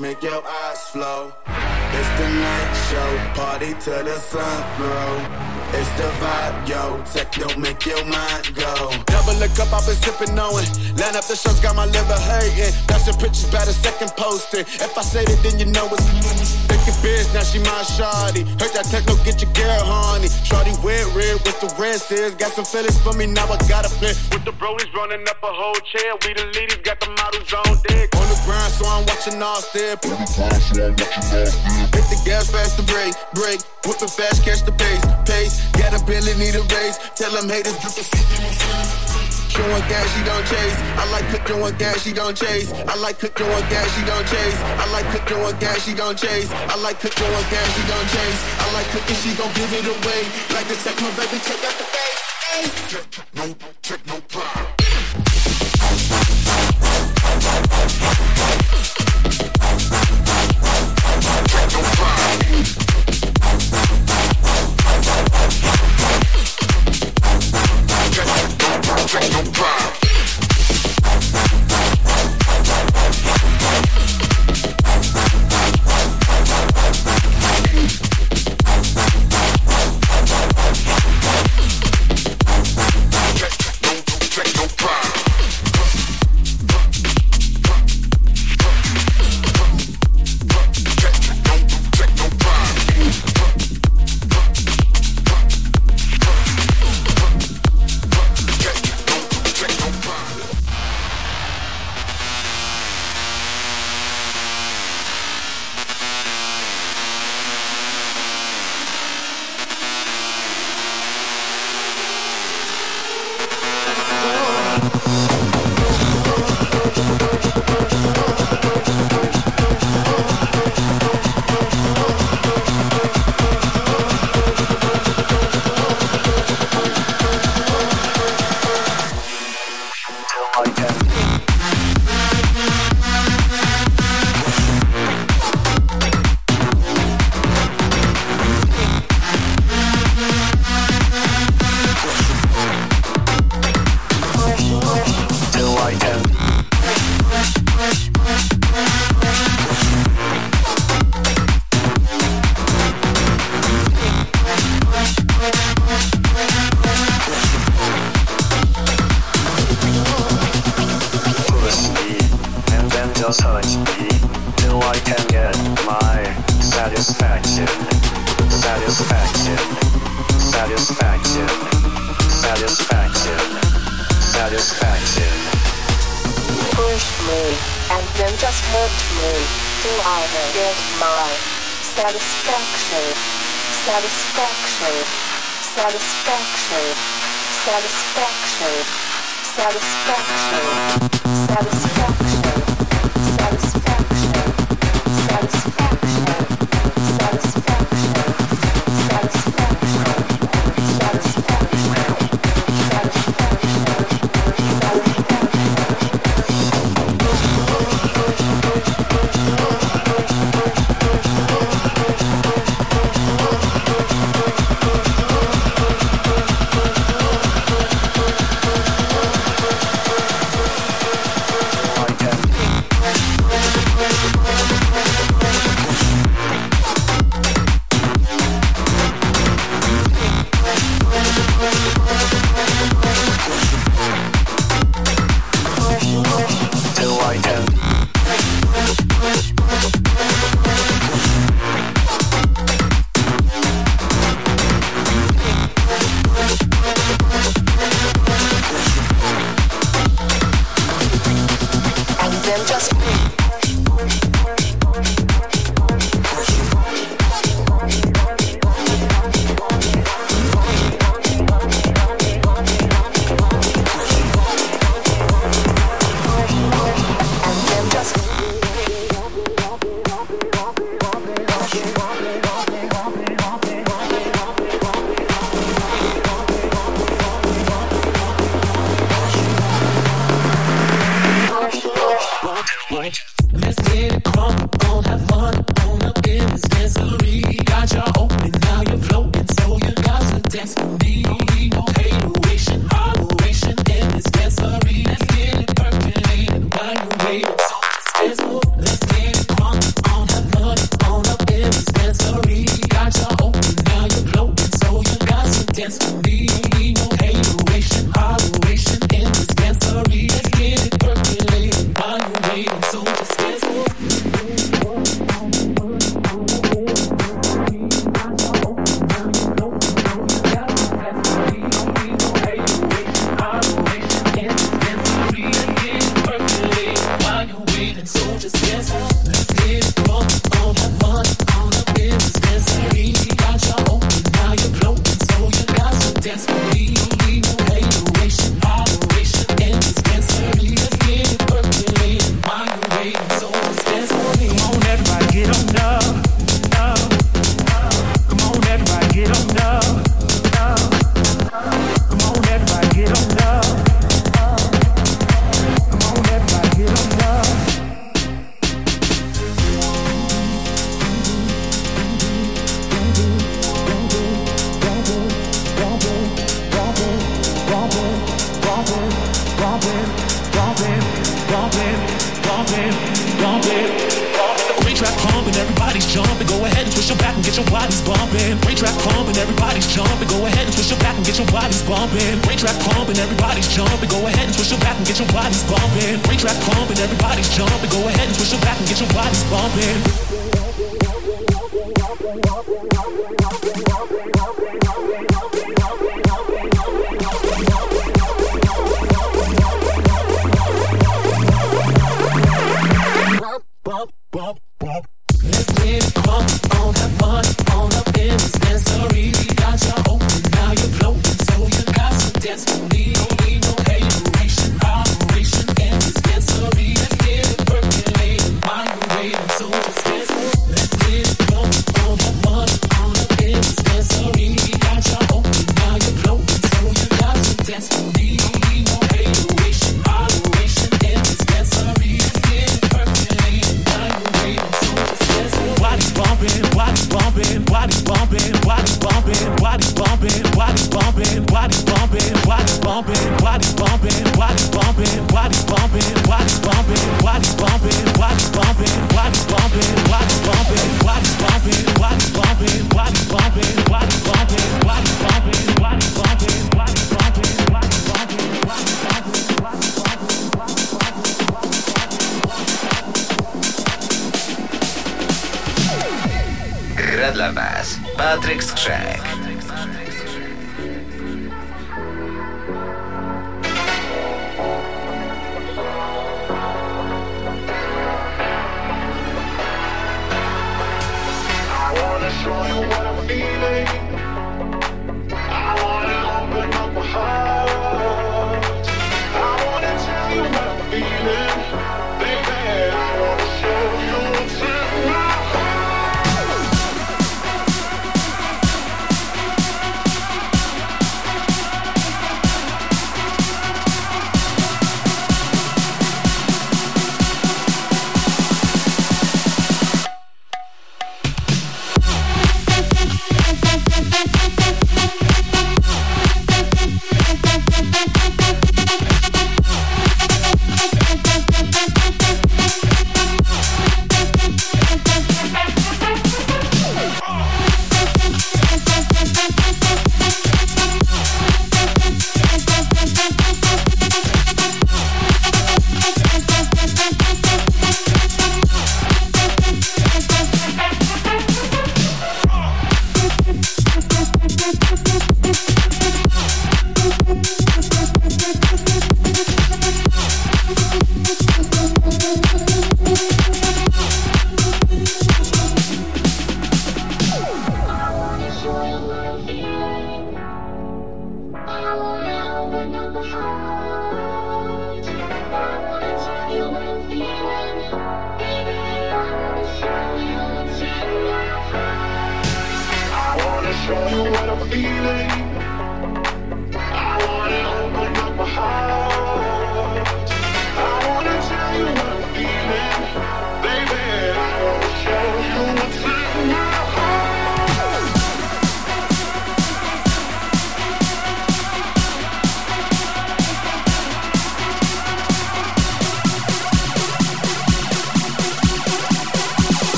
make your eyes flow. It's the night show, party till the sun grow. It's the vibe, yo. Techno make your mind go. Double the cup, I've been sipping on it. Line up the shows, got my liver hurting. Got your pictures by the second poster. If I say it, then you know it's thinking biz. Now she my shawty. Heard that techno red with the red says. Got some feelings for me, now I gotta play. With the brolies running up a whole chair. We the ladies got the models on deck. On the ground, so I'm watching all step. Hit the gas fast to break, break. Whipping fast, catch the pace, pace. Got a bill and need a raise. Tell them haters, drip the Showing gas, she don't chase. I like cooking with gas, she don't chase. I like cooking with gas, she don't chase. I like cooking with gas, she don't chase. I like cooking with gas, she don't chase. I like cooking, she gon' give it away. Like the tech, my baby, take out the bass. No, take no pride. Take no pride. it, dump it. Brain trap pumping, everybody's jumping. Go ahead and twist your back and get your bodies bumping. Brain track pumping, everybody's jumping. Go ahead and twist your back and get your bodies bumping. Brain track pumping, everybody's jumping. Go ahead and twist your back and get your bodies bumping. Brain track pumping, everybody's jumping. Go ahead and twist your back and get your bodies bumping.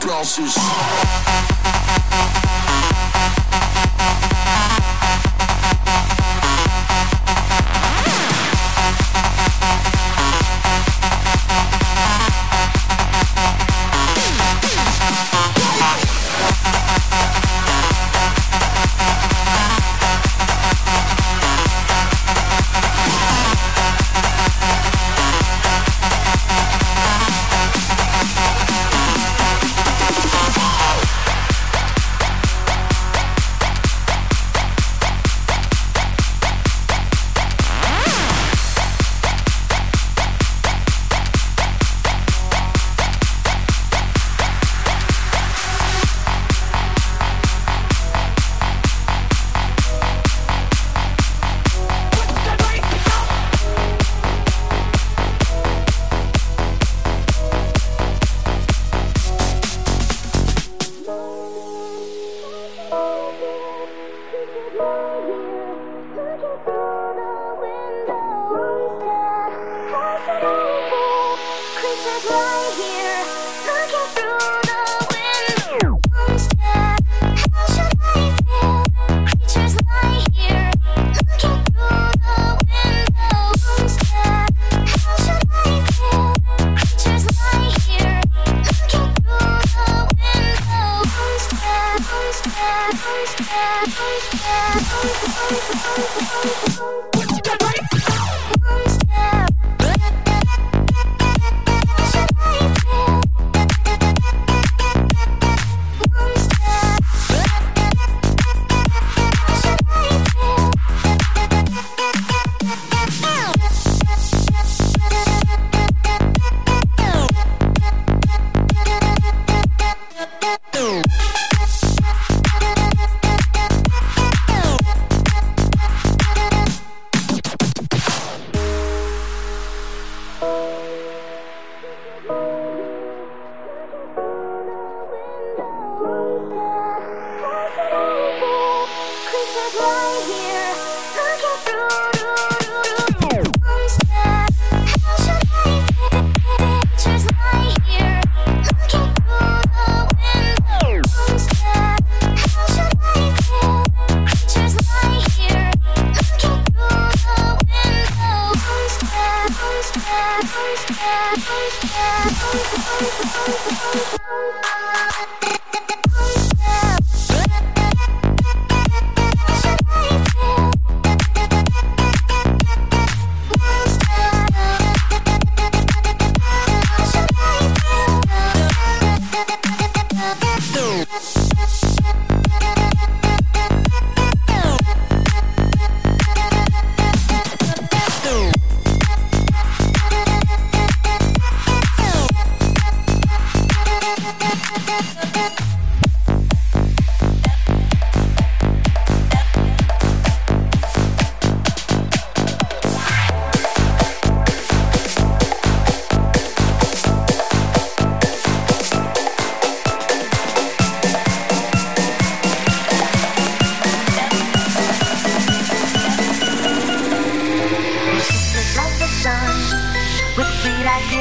glasses.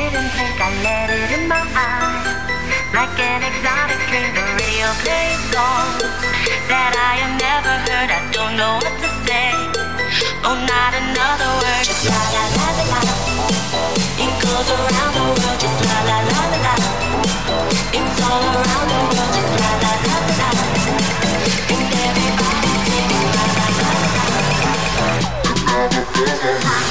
Didn't think I let it in my eyes. Like an exotic dream, the radio plays songs that I have never heard. I don't know what to say. Oh, not another word. Just la la la la la. It goes around the world. Just la la la la la. It's all around the world. Just la la la la la. And everybody's singing la la la la. It never feels like.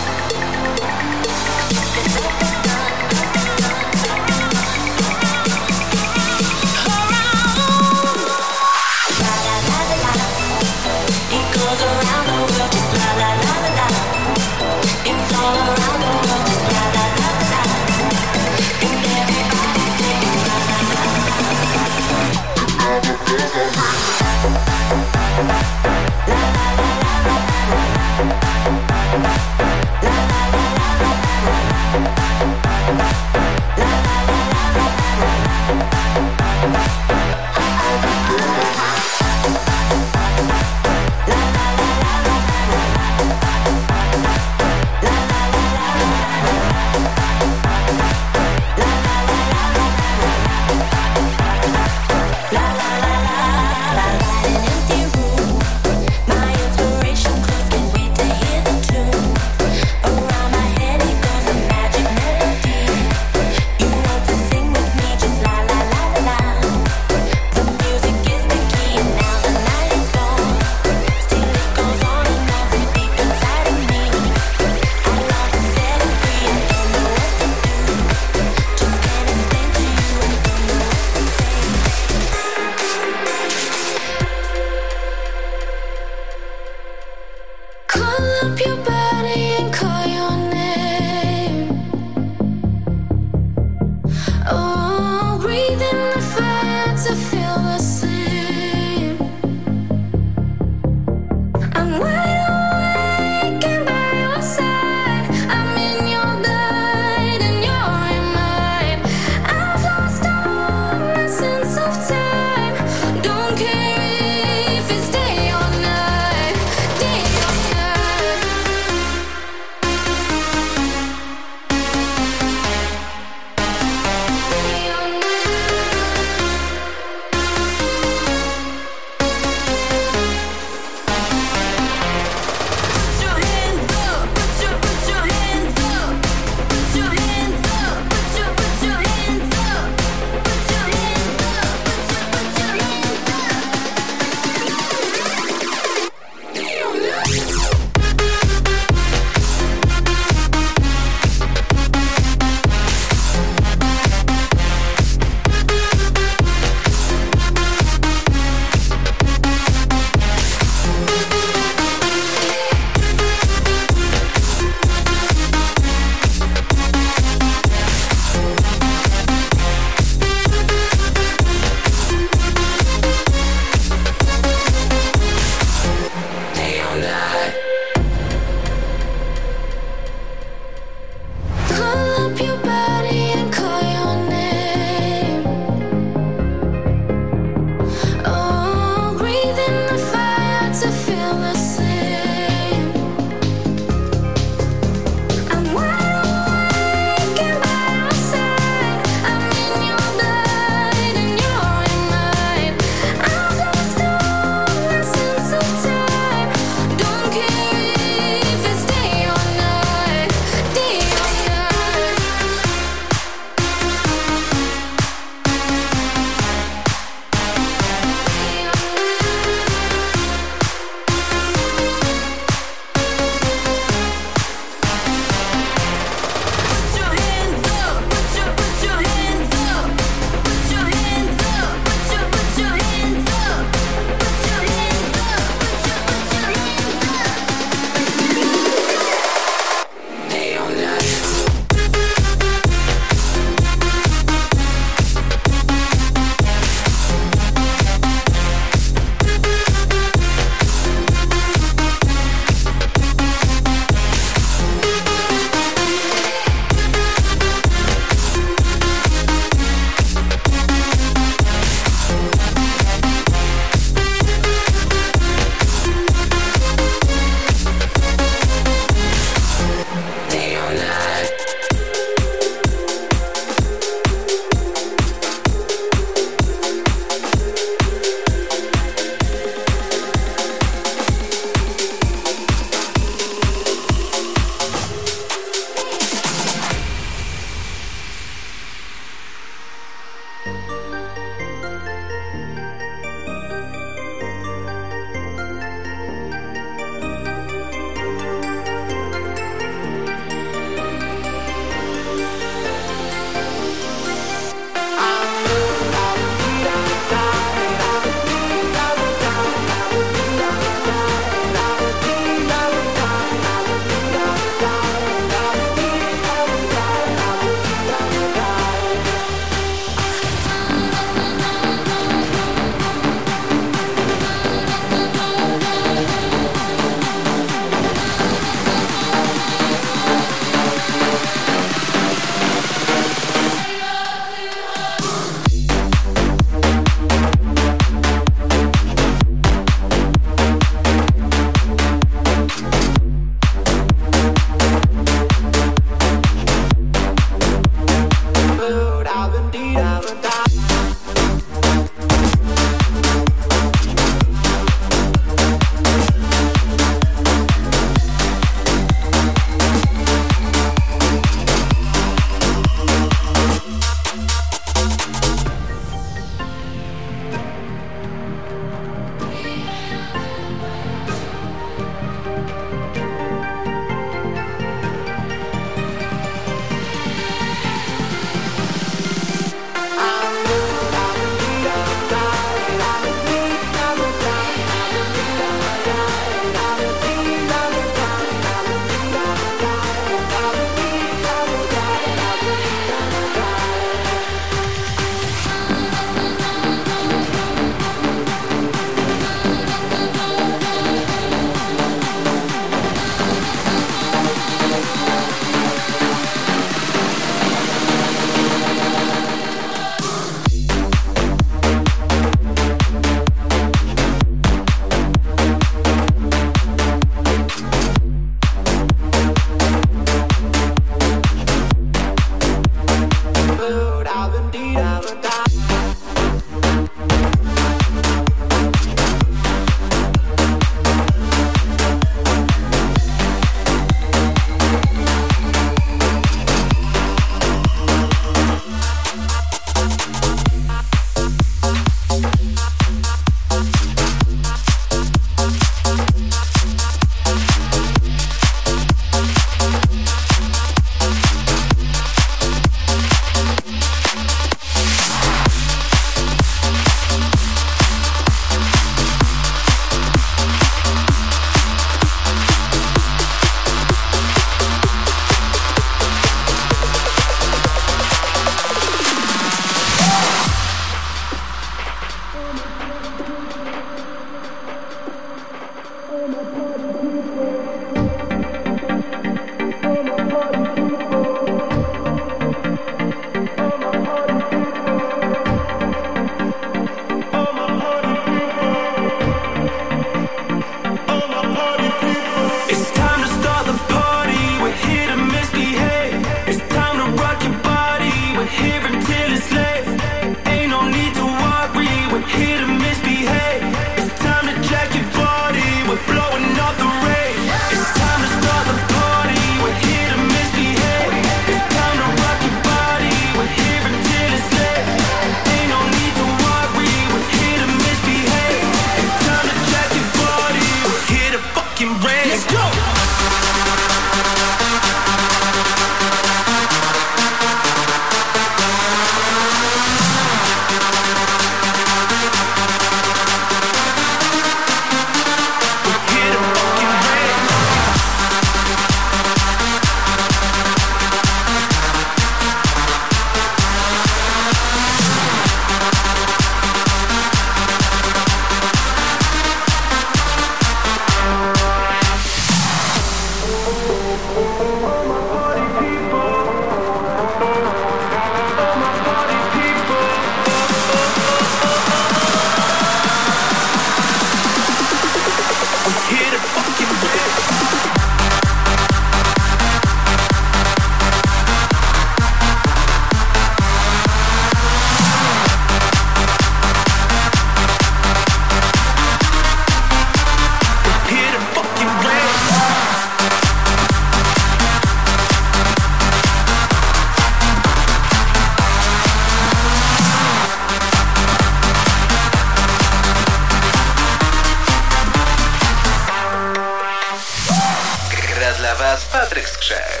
Matrix Show.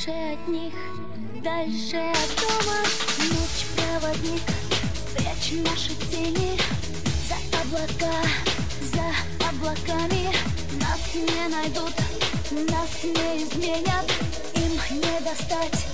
дальше от них, дальше от дома. Ночь проводник, спрячь наши тени За облака, за облаками. Нас не найдут, нас не изменят Им не достать.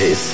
This